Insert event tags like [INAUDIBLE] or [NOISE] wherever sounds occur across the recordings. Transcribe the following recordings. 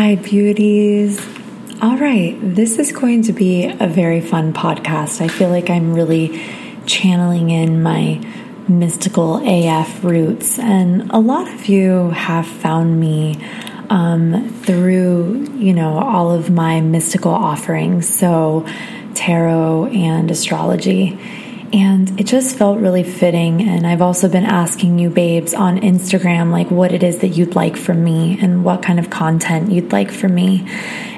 Hi, beauties. All right, this is going to be a very fun podcast. I feel like I'm really channeling in my mystical AF roots, and a lot of you have found me um, through, you know, all of my mystical offerings, so tarot and astrology. And it just felt really fitting. And I've also been asking you, babes, on Instagram, like what it is that you'd like from me and what kind of content you'd like from me.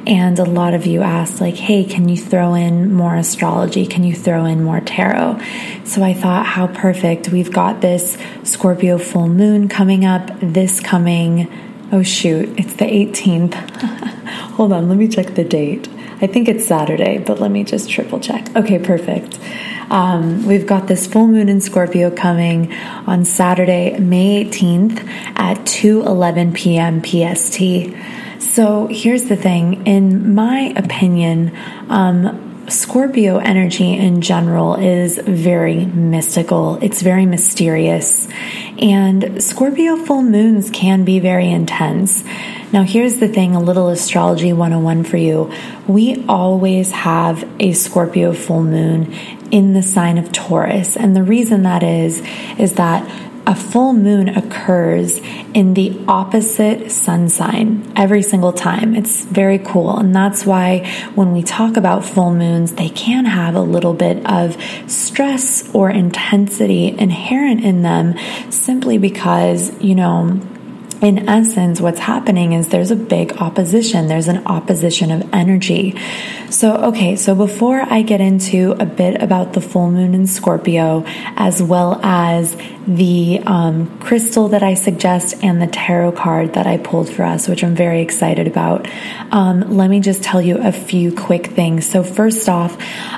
And a lot of you asked, like, hey, can you throw in more astrology? Can you throw in more tarot? So I thought, how perfect. We've got this Scorpio full moon coming up this coming, oh shoot, it's the 18th. [LAUGHS] Hold on, let me check the date. I think it's Saturday, but let me just triple check. Okay, perfect. Um, we've got this full moon in Scorpio coming on Saturday, May 18th at 2:11 p.m. PST. So here's the thing. In my opinion, um, Scorpio energy in general is very mystical. It's very mysterious. And Scorpio full moons can be very intense. Now, here's the thing a little astrology 101 for you. We always have a Scorpio full moon in the sign of Taurus. And the reason that is, is that a full moon occurs in the opposite sun sign every single time. It's very cool. And that's why when we talk about full moons, they can have a little bit of stress or intensity inherent in them simply because, you know, in essence, what's happening is there's a big opposition. There's an opposition of energy. So, okay, so before I get into a bit about the full moon in Scorpio, as well as the um, crystal that I suggest and the tarot card that I pulled for us, which I'm very excited about, um, let me just tell you a few quick things. So, first off,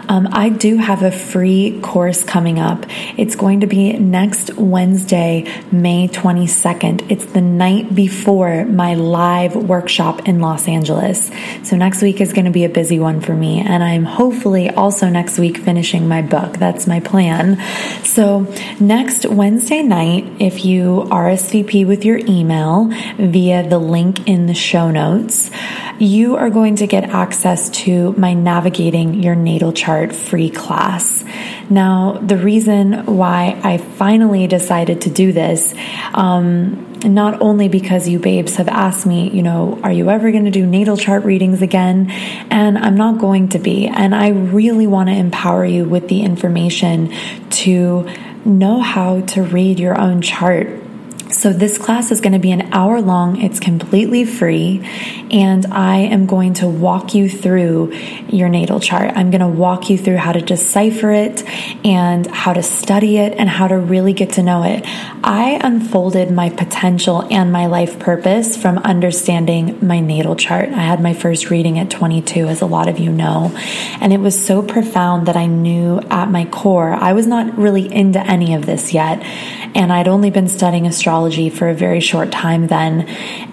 um, I do have a free course coming up. It's going to be next Wednesday, May 22nd. It's the night before my live workshop in Los Angeles. So, next week is going to be a busy one for me. And I'm hopefully also next week finishing my book. That's my plan. So, next Wednesday night, if you RSVP with your email via the link in the show notes, you are going to get access to my Navigating Your Natal Chart free class. Now, the reason why I finally decided to do this, um, not only because you babes have asked me, you know, are you ever going to do natal chart readings again? And I'm not going to be. And I really want to empower you with the information to know how to read your own chart so, this class is going to be an hour long. It's completely free. And I am going to walk you through your natal chart. I'm going to walk you through how to decipher it and how to study it and how to really get to know it. I unfolded my potential and my life purpose from understanding my natal chart. I had my first reading at 22, as a lot of you know. And it was so profound that I knew at my core, I was not really into any of this yet. And I'd only been studying astrology for a very short time then.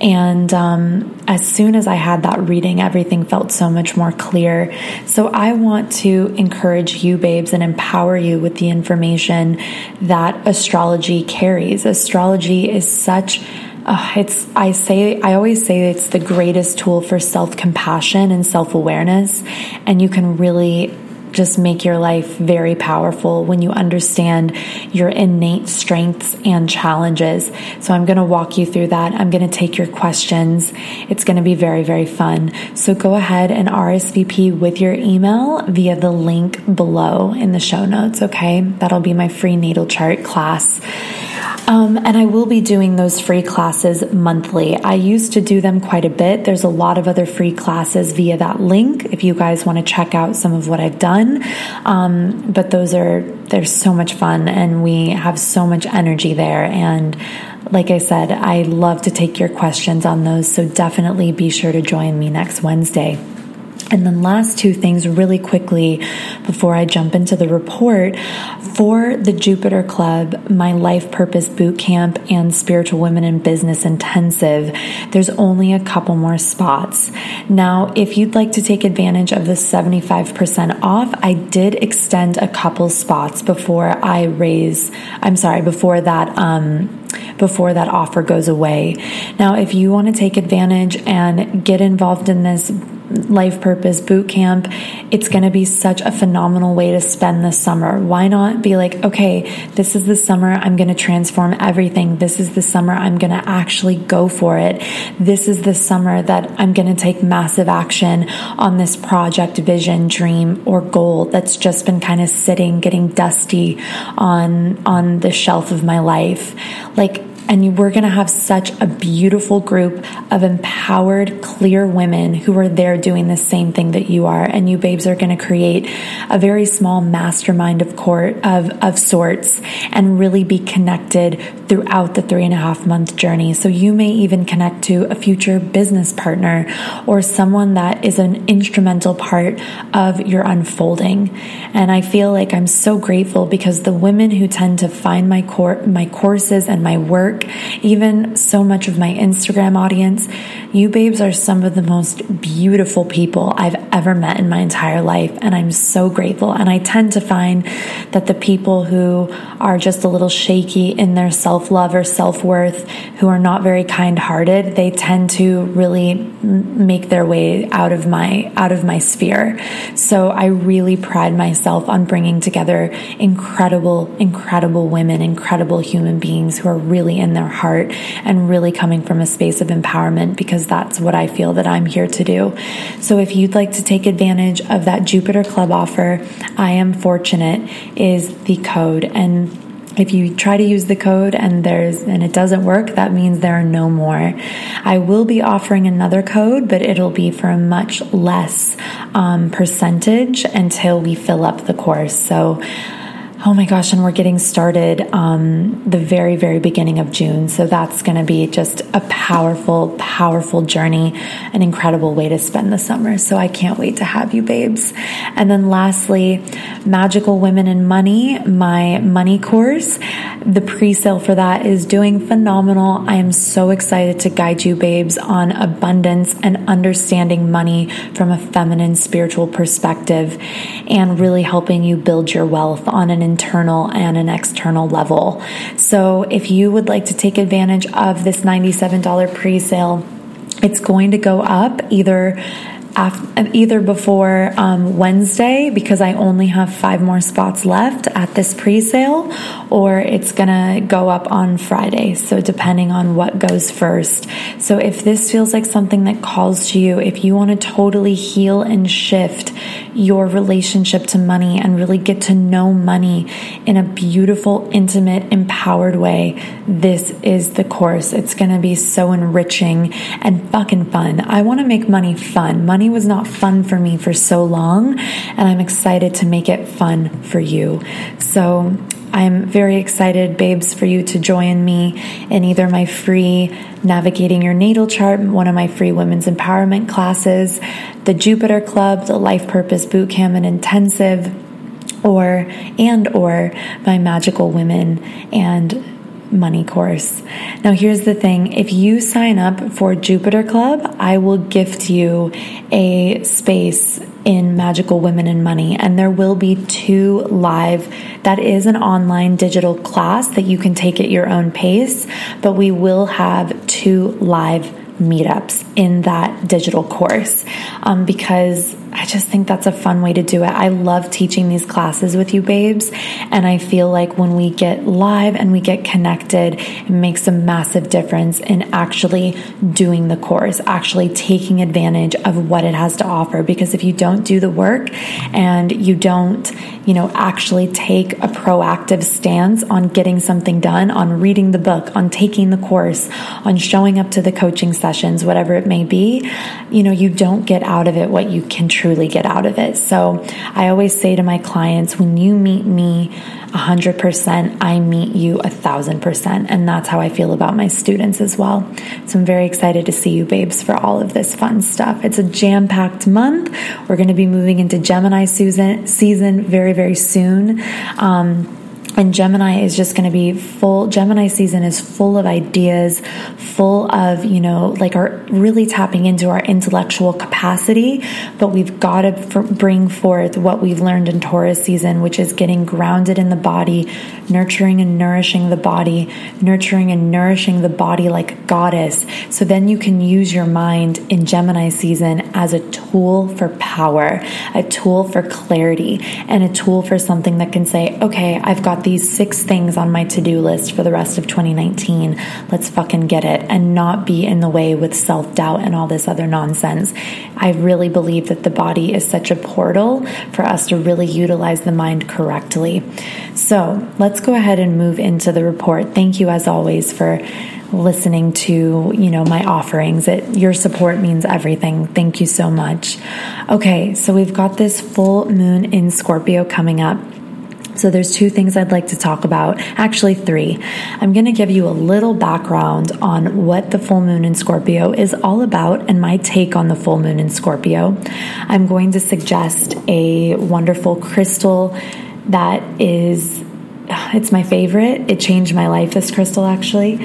And um, as soon as I had that reading, everything felt so much more clear. So I want to encourage you, babes, and empower you with the information that astrology carries. Astrology is such uh, it's i say i always say it's the greatest tool for self-compassion and self-awareness and you can really just make your life very powerful when you understand your innate strengths and challenges. So I'm going to walk you through that. I'm going to take your questions. It's going to be very, very fun. So go ahead and RSVP with your email via the link below in the show notes. Okay. That'll be my free natal chart class. Um, and I will be doing those free classes monthly. I used to do them quite a bit. There's a lot of other free classes via that link if you guys want to check out some of what I've done. Um, but those are, they're so much fun and we have so much energy there. And like I said, I love to take your questions on those. So definitely be sure to join me next Wednesday. And then, last two things really quickly before I jump into the report. For the Jupiter Club, my Life Purpose Boot Camp and Spiritual Women in Business Intensive, there's only a couple more spots. Now, if you'd like to take advantage of the 75% off, I did extend a couple spots before I raise, I'm sorry, before that, um, before that offer goes away. Now, if you want to take advantage and get involved in this life purpose boot camp, it's going to be such a phenomenal way to spend the summer. Why not be like, okay, this is the summer I'm going to transform everything. This is the summer I'm going to actually go for it. This is the summer that I'm going to take massive action on this project, vision, dream, or goal that's just been kind of sitting, getting dusty on, on the shelf of my life. Like, and we're going to have such a beautiful group of empowered, clear women who are there doing the same thing that you are. And you babes are going to create a very small mastermind of court of, of sorts and really be connected throughout the three and a half month journey. So you may even connect to a future business partner or someone that is an instrumental part of your unfolding. And I feel like I'm so grateful because the women who tend to find my cor- my courses and my work work, even so much of my Instagram audience, you babes are some of the most beautiful people I've ever met in my entire life. And I'm so grateful. And I tend to find that the people who are just a little shaky in their self love or self worth, who are not very kind hearted, they tend to really make their way out of my, out of my sphere. So I really pride myself on bringing together incredible, incredible women, incredible human beings who are really in their heart and really coming from a space of empowerment because that's what I feel that I'm here to do. So if you'd like to take advantage of that Jupiter Club offer, I am fortunate is the code. And if you try to use the code and there's and it doesn't work that means there are no more. I will be offering another code but it'll be for a much less um, percentage until we fill up the course. So Oh my gosh, and we're getting started um, the very, very beginning of June. So that's going to be just a powerful, powerful journey, an incredible way to spend the summer. So I can't wait to have you, babes. And then lastly, Magical Women and Money, my money course. The pre sale for that is doing phenomenal. I am so excited to guide you, babes, on abundance and understanding money from a feminine spiritual perspective and really helping you build your wealth on an internal and an external level. So if you would like to take advantage of this $97 pre sale, it's going to go up either either before um, Wednesday because I only have five more spots left at this pre sale, or it's gonna go up on Friday. So, depending on what goes first. So, if this feels like something that calls to you, if you want to totally heal and shift your relationship to money and really get to know money in a beautiful, intimate, empowered way, this is the course. It's gonna be so enriching and fucking fun. I wanna make money fun. Money was not fun for me for so long, and I'm excited to make it fun for you. So, I'm very excited, babes, for you to join me in either my free Navigating Your Natal Chart, one of my free women's empowerment classes, the Jupiter Club, the Life Purpose Bootcamp and Intensive, or and or my Magical Women and money course. Now, here's the thing if you sign up for Jupiter Club, I will gift you a space in Magical Women and Money, and there will be two live. That is an online digital class that you can take at your own pace, but we will have two live meetups in that digital course um, because I just think that's a fun way to do it. I love teaching these classes with you, babes. And I feel like when we get live and we get connected, it makes a massive difference in actually doing the course, actually taking advantage of what it has to offer. Because if you don't do the work and you don't, you know, actually take a proactive stance on getting something done, on reading the book, on taking the course, on showing up to the coaching sessions, whatever it may be, you know, you don't get out of it what you can truly get out of it. So I always say to my clients, when you meet me 100%, I meet you a thousand percent. And that's how I feel about my students as well. So I'm very excited to see you, babes, for all of this fun stuff. It's a jam packed month. We're going to be moving into Gemini season, season very, very soon. Um, and Gemini is just going to be full. Gemini season is full of ideas, full of, you know, like our really tapping into our intellectual capacity. But we've got to f- bring forth what we've learned in Taurus season, which is getting grounded in the body, nurturing and nourishing the body, nurturing and nourishing the body like a goddess. So then you can use your mind in Gemini season as a tool for power, a tool for clarity, and a tool for something that can say, okay, I've got these six things on my to do list for the rest of 2019. Let's fucking get it and not be in the way with self doubt and all this other nonsense. I really believe that the body is such a portal for us to really utilize the mind correctly. So let's go ahead and move into the report. Thank you, as always, for listening to you know my offerings it your support means everything thank you so much okay so we've got this full moon in scorpio coming up so there's two things I'd like to talk about, actually three. I'm going to give you a little background on what the full moon in Scorpio is all about and my take on the full moon in Scorpio. I'm going to suggest a wonderful crystal that is it's my favorite. It changed my life, this crystal actually.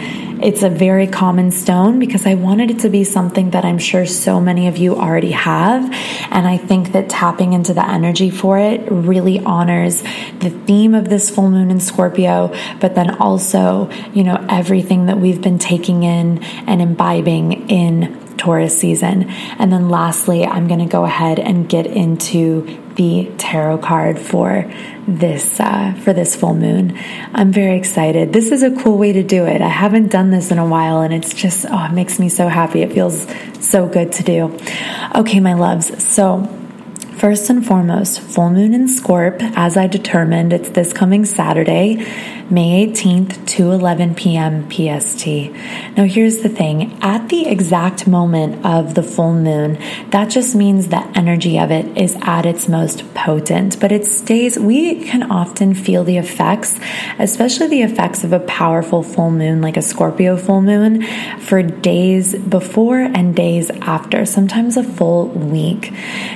It's a very common stone because I wanted it to be something that I'm sure so many of you already have. And I think that tapping into the energy for it really honors the theme of this full moon in Scorpio, but then also, you know, everything that we've been taking in and imbibing in Taurus season. And then lastly, I'm going to go ahead and get into the tarot card for this uh, for this full moon. I'm very excited. This is a cool way to do it. I haven't done this in a while, and it's just oh, it makes me so happy. It feels so good to do. Okay, my loves. So First and foremost, full moon in Scorp, as I determined, it's this coming Saturday, May 18th, 2 11 p.m. PST. Now, here's the thing at the exact moment of the full moon, that just means the energy of it is at its most potent, but it stays, we can often feel the effects, especially the effects of a powerful full moon like a Scorpio full moon, for days before and days after, sometimes a full week.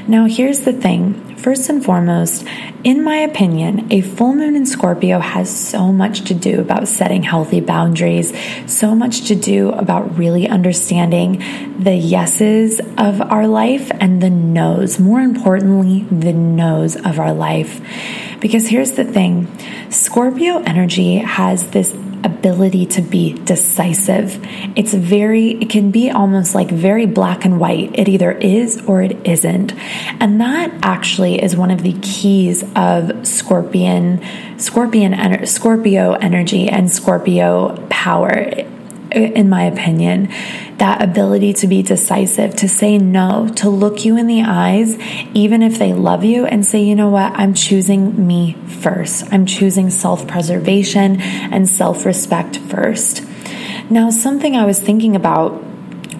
Now, here's the thing first and foremost, in my opinion, a full moon in Scorpio has so much to do about setting healthy boundaries, so much to do about really understanding the yeses of our life and the nos, more importantly, the nos of our life. Because here's the thing Scorpio energy has this ability to be decisive. It's very, it can be almost like very black and white. It either is or it isn't. And that actually is one of the keys of Scorpion, Scorpion, Scorpio energy and Scorpio power in my opinion, that ability to be decisive, to say no, to look you in the eyes, even if they love you, and say, you know what, I'm choosing me first. I'm choosing self preservation and self respect first. Now, something I was thinking about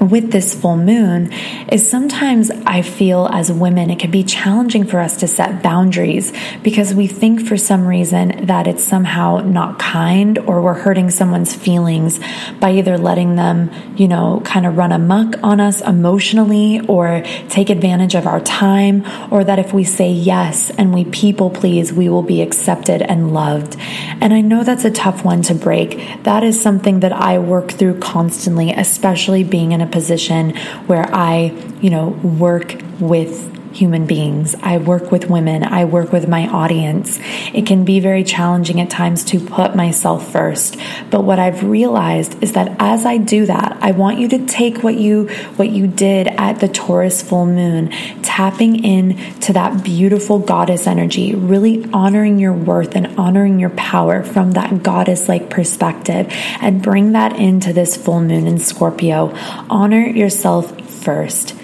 with this full moon is sometimes I feel as women it can be challenging for us to set boundaries because we think for some reason that it's somehow not kind or we're hurting someone's feelings by either letting them, you know, kind of run amuck on us emotionally or take advantage of our time or that if we say yes and we people please, we will be accepted and loved. And I know that's a tough one to break. That is something that I work through constantly, especially being in a position where I, you know, work with human beings. I work with women. I work with my audience. It can be very challenging at times to put myself first. But what I've realized is that as I do that, I want you to take what you what you did at the Taurus full moon, tapping in to that beautiful goddess energy, really honoring your worth and honoring your power from that goddess-like perspective and bring that into this full moon in Scorpio. Honor yourself first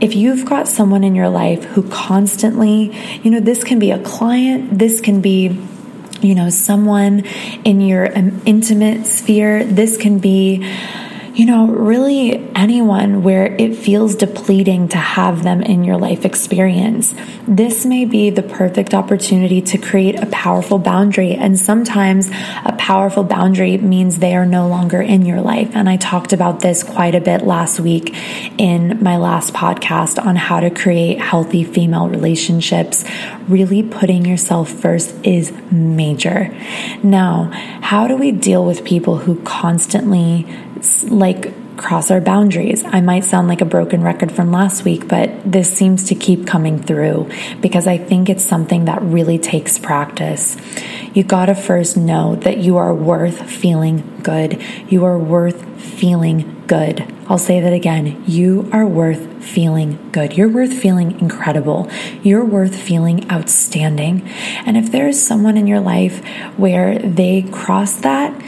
if you've got someone in your life who constantly, you know, this can be a client, this can be you know, someone in your um, intimate sphere. This can be, you know, really anyone where it feels depleting to have them in your life experience. This may be the perfect opportunity to create a powerful boundary. And sometimes a powerful boundary means they are no longer in your life. And I talked about this quite a bit last week in my last podcast on how to create healthy female relationships. Really putting yourself first is major. Now, how do we deal with people who constantly like cross our boundaries. I might sound like a broken record from last week, but this seems to keep coming through because I think it's something that really takes practice. You gotta first know that you are worth feeling good. You are worth feeling good. I'll say that again. You are worth feeling good. You're worth feeling incredible. You're worth feeling outstanding. And if there is someone in your life where they cross that,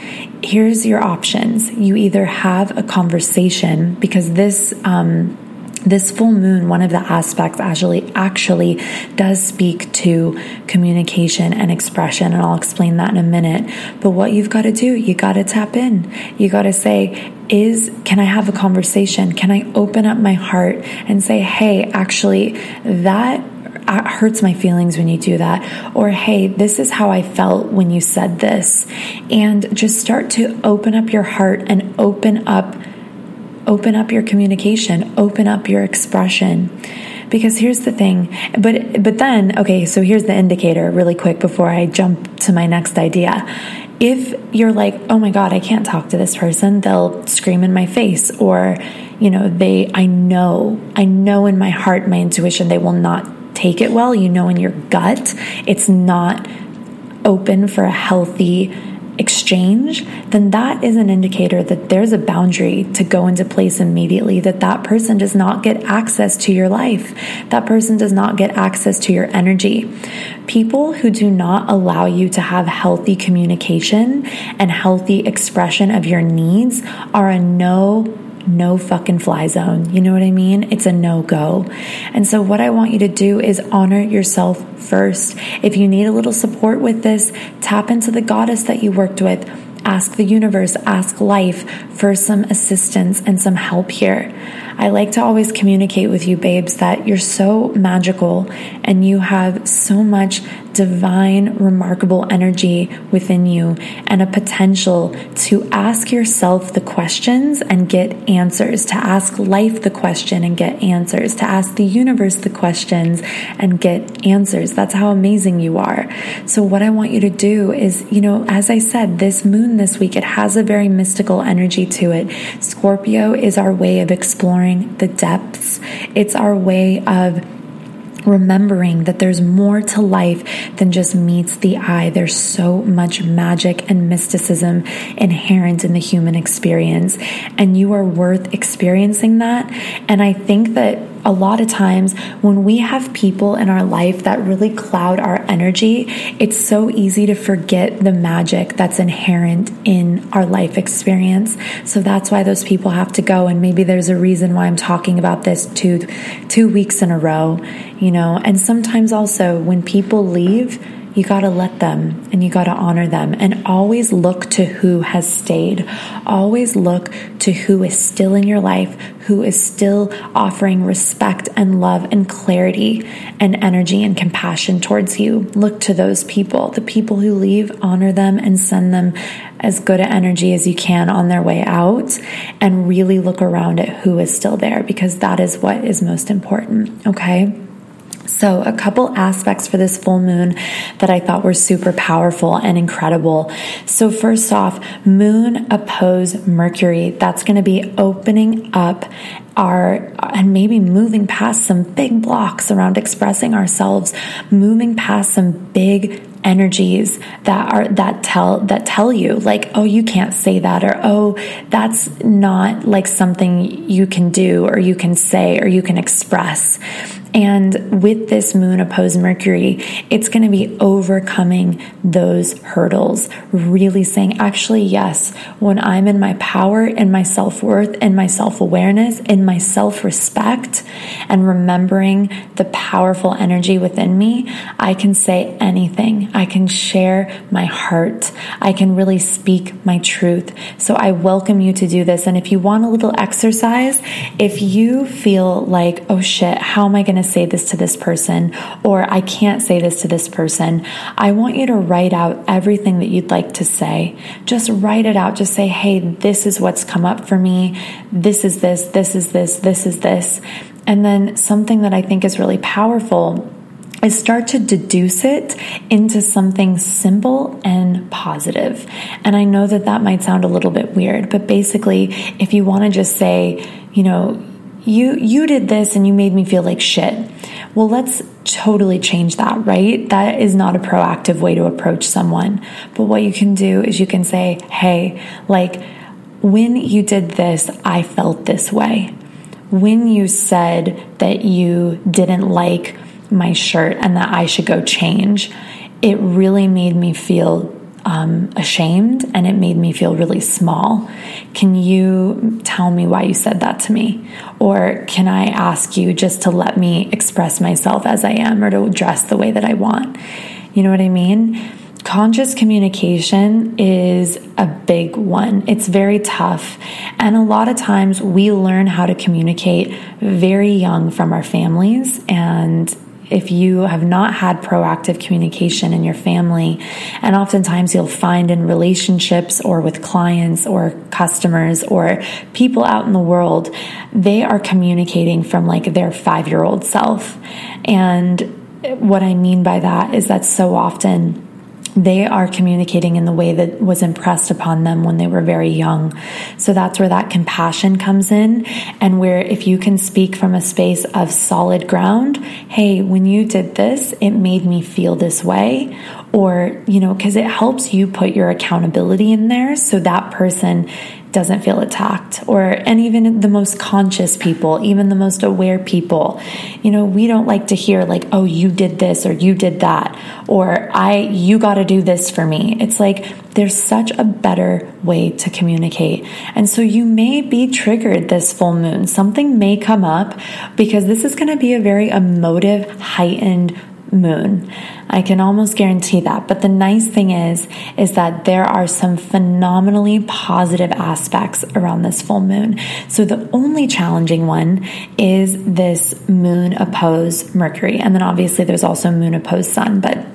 here's your options. You either have a conversation because this, um, this full moon one of the aspects actually actually does speak to communication and expression and I'll explain that in a minute but what you've got to do you got to tap in you got to say is can I have a conversation can I open up my heart and say hey actually that it hurts my feelings when you do that. Or, hey, this is how I felt when you said this. And just start to open up your heart and open up open up your communication, open up your expression. Because here's the thing, but but then okay, so here's the indicator really quick before I jump to my next idea. If you're like, "Oh my god, I can't talk to this person. They'll scream in my face," or you know, they I know, I know in my heart, my intuition they will not take it well, you know in your gut it's not open for a healthy exchange, then that is an indicator that there's a boundary to go into place immediately, that that person does not get access to your life. That person does not get access to your energy. People who do not allow you to have healthy communication and healthy expression of your needs are a no no fucking fly zone. You know what I mean? It's a no go. And so, what I want you to do is honor yourself first. If you need a little support with this, tap into the goddess that you worked with. Ask the universe, ask life for some assistance and some help here. I like to always communicate with you, babes, that you're so magical and you have so much divine, remarkable energy within you and a potential to ask yourself the questions and get answers, to ask life the question and get answers, to ask the universe the questions and get answers. That's how amazing you are. So, what I want you to do is, you know, as I said, this moon this week, it has a very mystical energy to it. Scorpio is our way of exploring the depths, it's our way of remembering that there's more to life than just meets the eye. There's so much magic and mysticism inherent in the human experience, and you are worth experiencing that. And I think that a lot of times when we have people in our life that really cloud our energy, it's so easy to forget the magic that's inherent in our life experience. So that's why those people have to go. And maybe there's a reason why I'm talking about this two, two weeks in a row, you know, and sometimes also when people leave, you got to let them and you got to honor them and always look to who has stayed. Always look to who is still in your life, who is still offering respect and love and clarity and energy and compassion towards you. Look to those people. The people who leave, honor them and send them as good an energy as you can on their way out and really look around at who is still there because that is what is most important. Okay. So, a couple aspects for this full moon that I thought were super powerful and incredible. So, first off, moon oppose Mercury. That's going to be opening up our and maybe moving past some big blocks around expressing ourselves, moving past some big energies that are that tell that tell you like oh you can't say that or oh that's not like something you can do or you can say or you can express And with this moon opposed Mercury, it's going to be overcoming those hurdles, really saying, actually, yes, when I'm in my power, and my self worth, and my self awareness, and my self respect, and remembering the powerful energy within me, I can say anything. I can share my heart. I can really speak my truth. So I welcome you to do this. And if you want a little exercise, if you feel like, oh shit, how am I going to say this to this person? Or I can't say this to this person. I want you to write out everything that you'd like to say. Just write it out. Just say, hey, this is what's come up for me. This is this, this is this, this is this. And then something that I think is really powerful is start to deduce it into something simple and positive. And I know that that might sound a little bit weird, but basically, if you want to just say, you know, you you did this and you made me feel like shit. Well, let's totally change that, right? That is not a proactive way to approach someone. But what you can do is you can say, "Hey, like when you did this, I felt this way." When you said that you didn't like my shirt and that I should go change, it really made me feel um, ashamed and it made me feel really small. Can you tell me why you said that to me? Or can I ask you just to let me express myself as I am or to dress the way that I want? You know what I mean? Conscious communication is a big one. It's very tough. And a lot of times we learn how to communicate very young from our families and if you have not had proactive communication in your family, and oftentimes you'll find in relationships or with clients or customers or people out in the world, they are communicating from like their five year old self. And what I mean by that is that so often they are communicating in the way that was impressed upon them when they were very young. So that's where that compassion comes in. And where if you can speak from a space of solid ground, hey, when you did this, it made me feel this way. Or, you know, because it helps you put your accountability in there so that person doesn't feel attacked or and even the most conscious people even the most aware people. You know we don't like to hear like oh you did this or you did that or i you got to do this for me. It's like there's such a better way to communicate. And so you may be triggered this full moon. Something may come up because this is going to be a very emotive heightened moon. I can almost guarantee that. But the nice thing is, is that there are some phenomenally positive aspects around this full moon. So the only challenging one is this moon opposed Mercury. And then obviously there's also moon opposed sun, but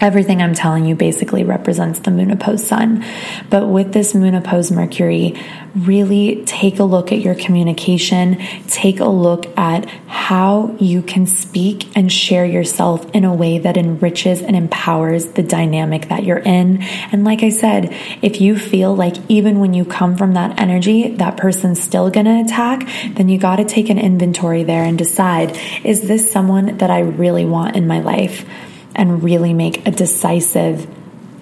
Everything I'm telling you basically represents the moon opposed sun. But with this moon opposed Mercury, really take a look at your communication, take a look at how you can speak and share yourself in a way that enriches and empowers the dynamic that you're in. And like I said, if you feel like even when you come from that energy, that person's still to attack, then you got to take an inventory there and decide is this someone that I really want in my life? And really make a decisive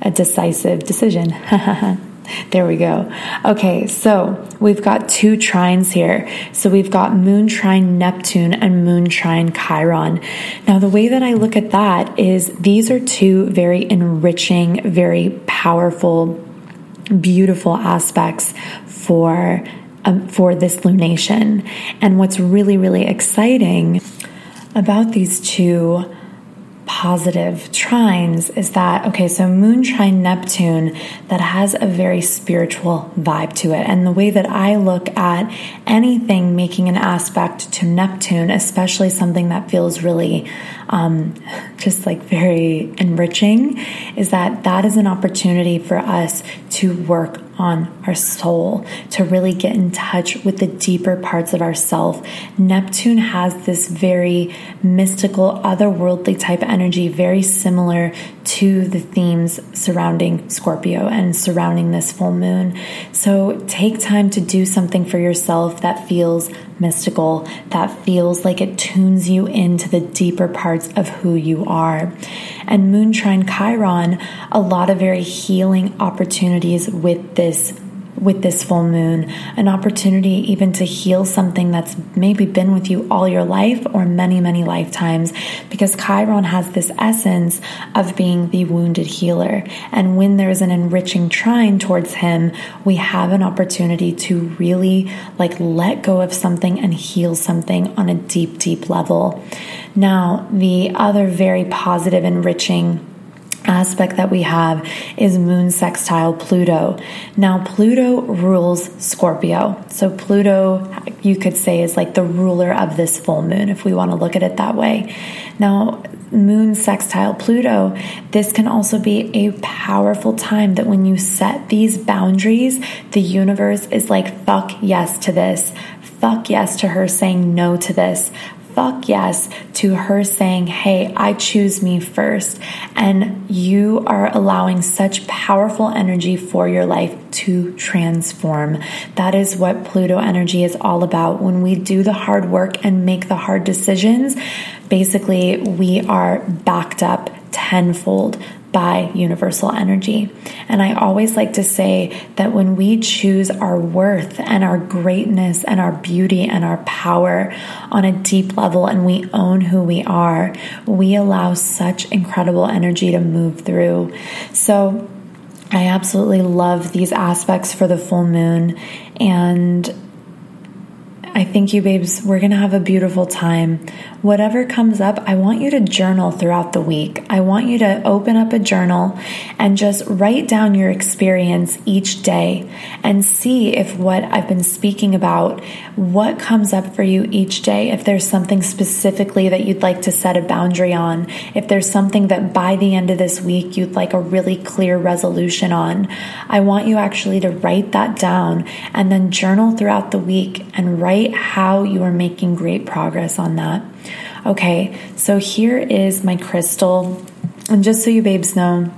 a decisive decision. [LAUGHS] there we go. Okay, so we've got two trines here. So we've got moon trine Neptune and moon trine Chiron. Now, the way that I look at that is these are two very enriching, very powerful, beautiful aspects for um, for this lunation. And what's really, really exciting about these two positive trines is that okay so moon trine neptune that has a very spiritual vibe to it. And the way that i look at anything making an aspect to neptune especially something that feels really um, just like very enriching is that that is an opportunity for us to work on our soul, to really get in touch with the deeper parts of ourself. Neptune has this very mystical, otherworldly type energy, very similar to the themes surrounding Scorpio and surrounding this full moon. So take time to do something for yourself that feels mystical, that feels like it tunes you into the deeper parts of who you are. And Moon Trine Chiron, a lot of very healing opportunities with this with this full moon, an opportunity even to heal something that's maybe been with you all your life or many, many lifetimes, because Chiron has this essence of being the wounded healer. And when there's an enriching trine towards him, we have an opportunity to really like let go of something and heal something on a deep, deep level. Now, the other very positive, enriching aspect that we have is moon sextile Pluto. Now, Pluto rules Scorpio. So, Pluto, you could say, is like the ruler of this full moon, if we want to look at it that way. Now, moon sextile Pluto, this can also be a powerful time that when you set these boundaries, the universe is like, fuck yes to this. Fuck yes to her saying no to this fuck yes to her saying, Hey, I choose me first. And you are allowing such powerful energy for your life to transform. That is what Pluto energy is all about. When we do the hard work and make the hard decisions, basically we are backed up tenfold by universal energy. And I always like to say that when we choose our worth and our greatness and our beauty and our power on a deep level and we own who we are, we allow such incredible energy to move through. So, I absolutely love these aspects for the full moon and I thank you, babes. We're going to have a beautiful time. Whatever comes up, I want you to journal throughout the week. I want you to open up a journal and just write down your experience each day and see if what I've been speaking about, what comes up for you each day. If there's something specifically that you'd like to set a boundary on, if there's something that by the end of this week you'd like a really clear resolution on, I want you actually to write that down and then journal throughout the week and write how you are making great progress on that. Okay, so here is my crystal. And just so you babes know,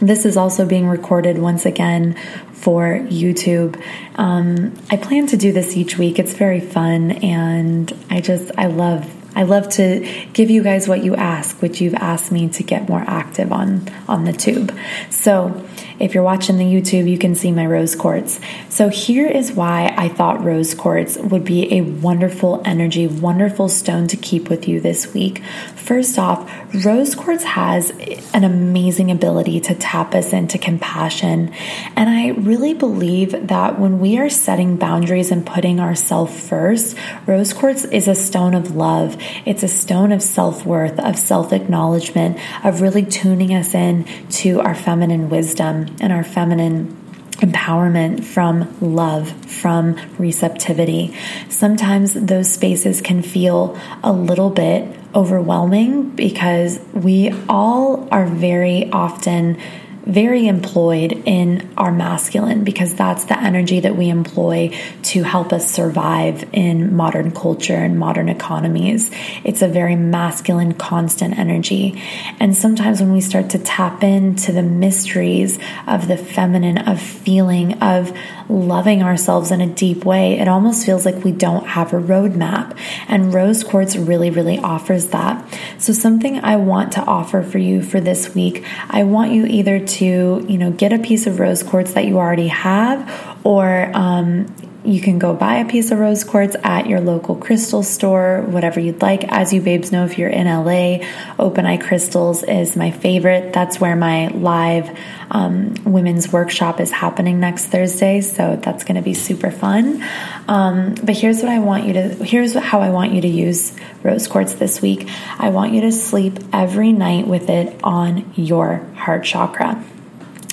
this is also being recorded once again for YouTube. Um, I plan to do this each week. It's very fun, and I just I love I love to give you guys what you ask, which you've asked me to get more active on on the tube. So if you're watching the YouTube, you can see my rose quartz. So here is why I thought rose quartz would be a wonderful energy, wonderful stone to keep with you this week. First off, rose quartz has an amazing ability to tap us into compassion. And I really believe that when we are setting boundaries and putting ourselves first, rose quartz is a stone of love. It's a stone of self worth, of self acknowledgement, of really tuning us in to our feminine wisdom and our feminine empowerment from love, from receptivity. Sometimes those spaces can feel a little bit overwhelming because we all are very often very employed in our masculine because that's the energy that we employ to help us survive in modern culture and modern economies. It's a very masculine, constant energy. And sometimes when we start to tap into the mysteries of the feminine, of feeling, of loving ourselves in a deep way, it almost feels like we don't have a roadmap. And rose quartz really, really offers that. So, something I want to offer for you for this week, I want you either to, you know, get a piece of rose quartz that you already have or um, you can go buy a piece of rose quartz at your local crystal store, whatever you'd like. As you babes know, if you're in LA, Open Eye Crystals is my favorite. That's where my live um, women's workshop is happening next Thursday. So that's going to be super fun. Um, but here's what I want you to, here's how I want you to use rose quartz this week. I want you to sleep every night with it on your heart chakra.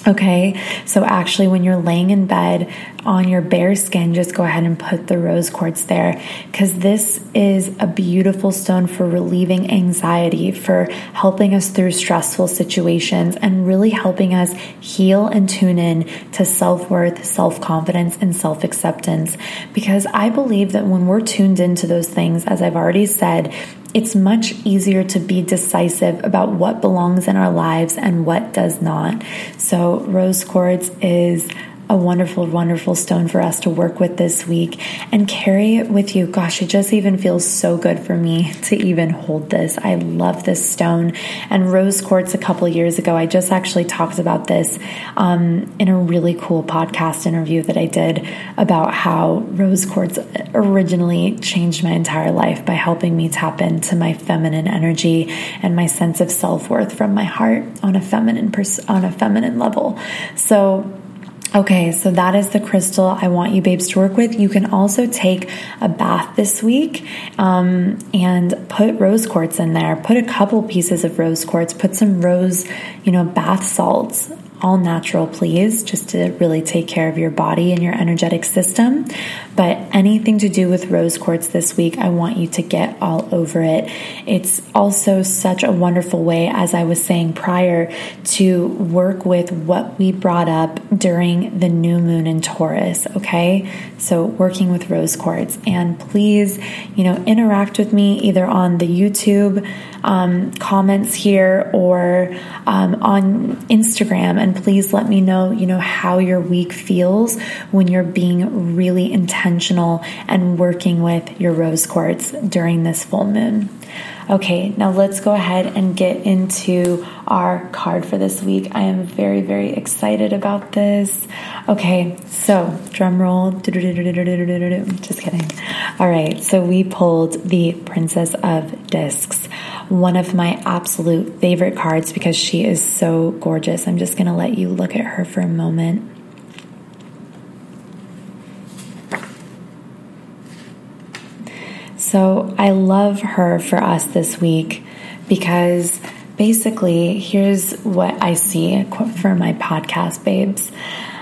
Okay, so actually, when you're laying in bed on your bare skin, just go ahead and put the rose quartz there because this is a beautiful stone for relieving anxiety, for helping us through stressful situations, and really helping us heal and tune in to self worth, self confidence, and self acceptance. Because I believe that when we're tuned into those things, as I've already said, it's much easier to be decisive about what belongs in our lives and what does not. So, rose quartz is a wonderful, wonderful stone for us to work with this week and carry it with you. Gosh, it just even feels so good for me [LAUGHS] to even hold this. I love this stone. And rose quartz a couple years ago, I just actually talked about this um, in a really cool podcast interview that I did about how rose quartz originally changed my entire life by helping me tap into my feminine energy and my sense of self worth from my heart on a feminine pers- on a feminine level. So Okay, so that is the crystal I want you babes to work with. You can also take a bath this week um, and put rose quartz in there. Put a couple pieces of rose quartz, put some rose, you know, bath salts all natural, please, just to really take care of your body and your energetic system. But anything to do with rose quartz this week, I want you to get all over it. It's also such a wonderful way, as I was saying prior, to work with what we brought up during the new moon in Taurus, okay? So, working with rose quartz. And please, you know, interact with me either on the YouTube um, comments here or um, on Instagram. And please let me know, you know, how your week feels when you're being really intentional and working with your rose quartz during this full moon. Okay, now let's go ahead and get into our card for this week. I am very, very excited about this. Okay, so drum roll. Just kidding. All right, so we pulled the Princess of Discs, one of my absolute favorite cards because she is so gorgeous. I'm just going to let you look at her for a moment. So I love her for us this week because basically, here's what I see for my podcast, babes.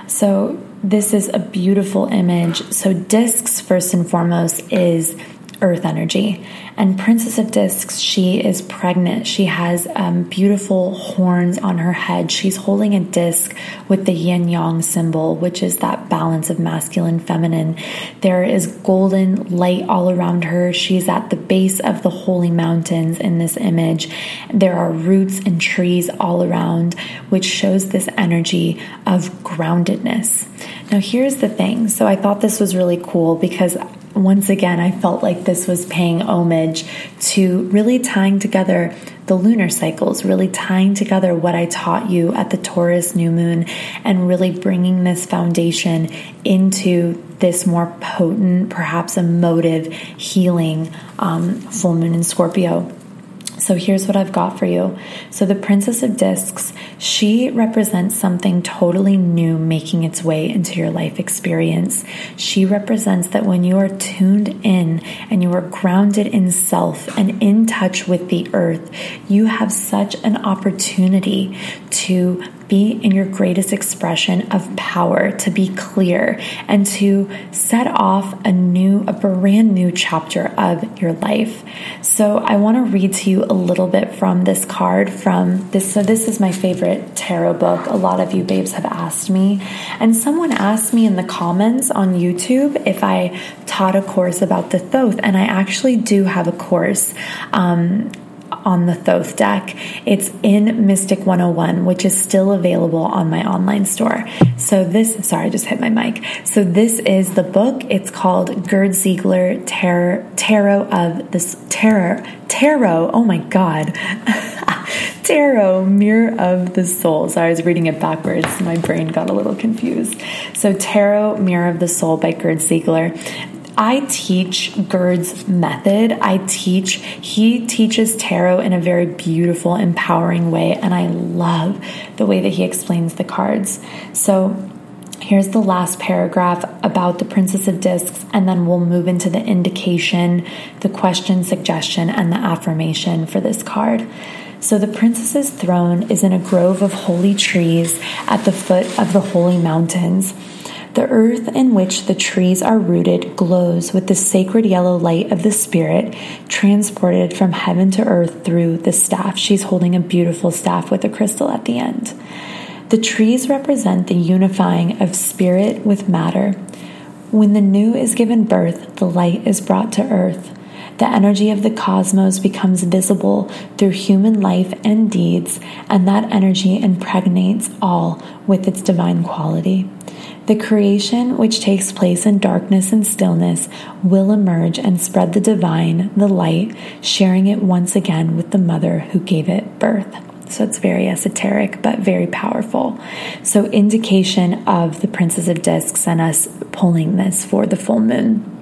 So this is a beautiful image. So, discs, first and foremost, is earth energy. And Princess of Discs, she is pregnant. She has um, beautiful horns on her head. She's holding a disc with the yin yang symbol, which is that balance of masculine, feminine. There is golden light all around her. She's at the base of the holy mountains in this image. There are roots and trees all around, which shows this energy of groundedness. Now, here's the thing. So, I thought this was really cool because once again, I felt like this was paying homage to really tying together the lunar cycles, really tying together what I taught you at the Taurus new moon, and really bringing this foundation into this more potent, perhaps emotive, healing um, full moon in Scorpio. So here's what I've got for you. So the Princess of Discs, she represents something totally new making its way into your life experience. She represents that when you are tuned in and you are grounded in self and in touch with the earth, you have such an opportunity to be in your greatest expression of power, to be clear, and to set off a new, a brand new chapter of your life. So, I want to read to you a little bit from this card from this. So, this is my favorite tarot book. A lot of you babes have asked me, and someone asked me in the comments on YouTube if I taught a course about the Thoth, and I actually do have a course. Um, on the Thoth deck. It's in Mystic 101, which is still available on my online store. So this, sorry, I just hit my mic. So this is the book. It's called Gerd Ziegler Tarot, Tarot of this Tarot, Tarot. Oh my God. [LAUGHS] Tarot, Mirror of the Soul. So I was reading it backwards. My brain got a little confused. So Tarot, Mirror of the Soul by Gerd Ziegler. I teach Gerd's method. I teach, he teaches tarot in a very beautiful, empowering way, and I love the way that he explains the cards. So, Here's the last paragraph about the Princess of Discs, and then we'll move into the indication, the question, suggestion, and the affirmation for this card. So, the princess's throne is in a grove of holy trees at the foot of the holy mountains. The earth in which the trees are rooted glows with the sacred yellow light of the Spirit, transported from heaven to earth through the staff. She's holding a beautiful staff with a crystal at the end. The trees represent the unifying of spirit with matter. When the new is given birth, the light is brought to earth. The energy of the cosmos becomes visible through human life and deeds, and that energy impregnates all with its divine quality. The creation, which takes place in darkness and stillness, will emerge and spread the divine, the light, sharing it once again with the mother who gave it birth. So it's very esoteric, but very powerful. So, indication of the Princess of Discs and us pulling this for the full moon.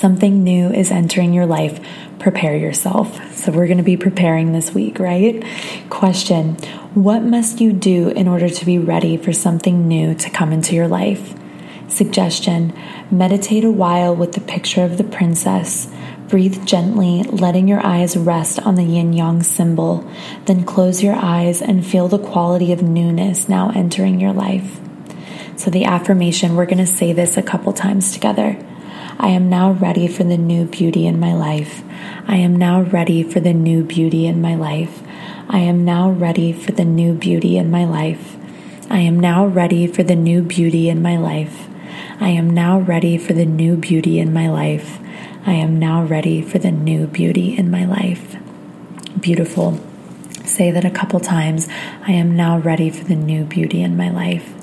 Something new is entering your life. Prepare yourself. So, we're going to be preparing this week, right? Question What must you do in order to be ready for something new to come into your life? Suggestion Meditate a while with the picture of the princess. Breathe gently, letting your eyes rest on the yin yang symbol. Then close your eyes and feel the quality of newness now entering your life. So, the affirmation, we're going to say this a couple times together. I am now ready for the new beauty in my life. I am now ready for the new beauty in my life. I am now ready for the new beauty in my life. I am now ready for the new beauty in my life. I am now ready for the new beauty in my life. I am now ready for the new beauty in my life. Beautiful. Say that a couple times. I am now ready for the new beauty in my life.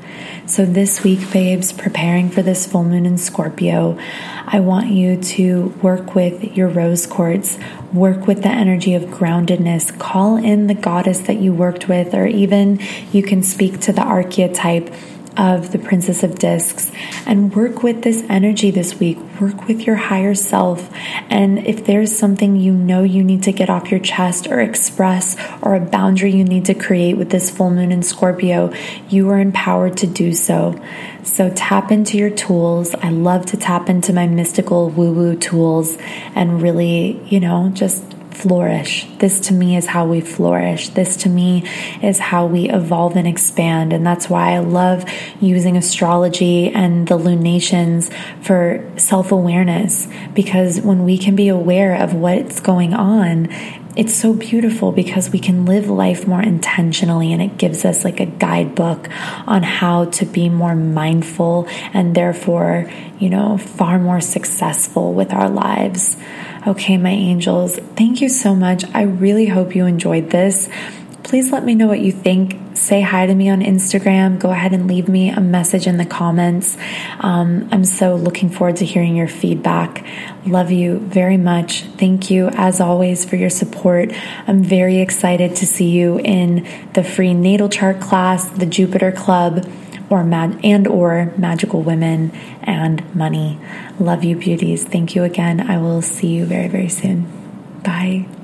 So, this week, babes, preparing for this full moon in Scorpio, I want you to work with your rose quartz, work with the energy of groundedness, call in the goddess that you worked with, or even you can speak to the archetype of the Princess of Discs and work with this energy this week. Work with your higher self. And if there's something you know you need to get off your chest or express, or a boundary you need to create with this full moon in Scorpio, you are empowered to do so. So tap into your tools. I love to tap into my mystical woo woo tools and really, you know, just flourish. This to me is how we flourish. This to me is how we evolve and expand. And that's why I love using astrology and the lunations for self awareness because when we can be aware of what's going on, it's so beautiful because we can live life more intentionally and it gives us like a guidebook on how to be more mindful and therefore, you know, far more successful with our lives. Okay, my angels, thank you so much. I really hope you enjoyed this. Please let me know what you think. Say hi to me on Instagram. Go ahead and leave me a message in the comments. Um, I'm so looking forward to hearing your feedback. Love you very much. Thank you, as always, for your support. I'm very excited to see you in the free natal chart class, the Jupiter Club or mag- and or magical women and money. Love you beauties. Thank you again. I will see you very very soon. Bye.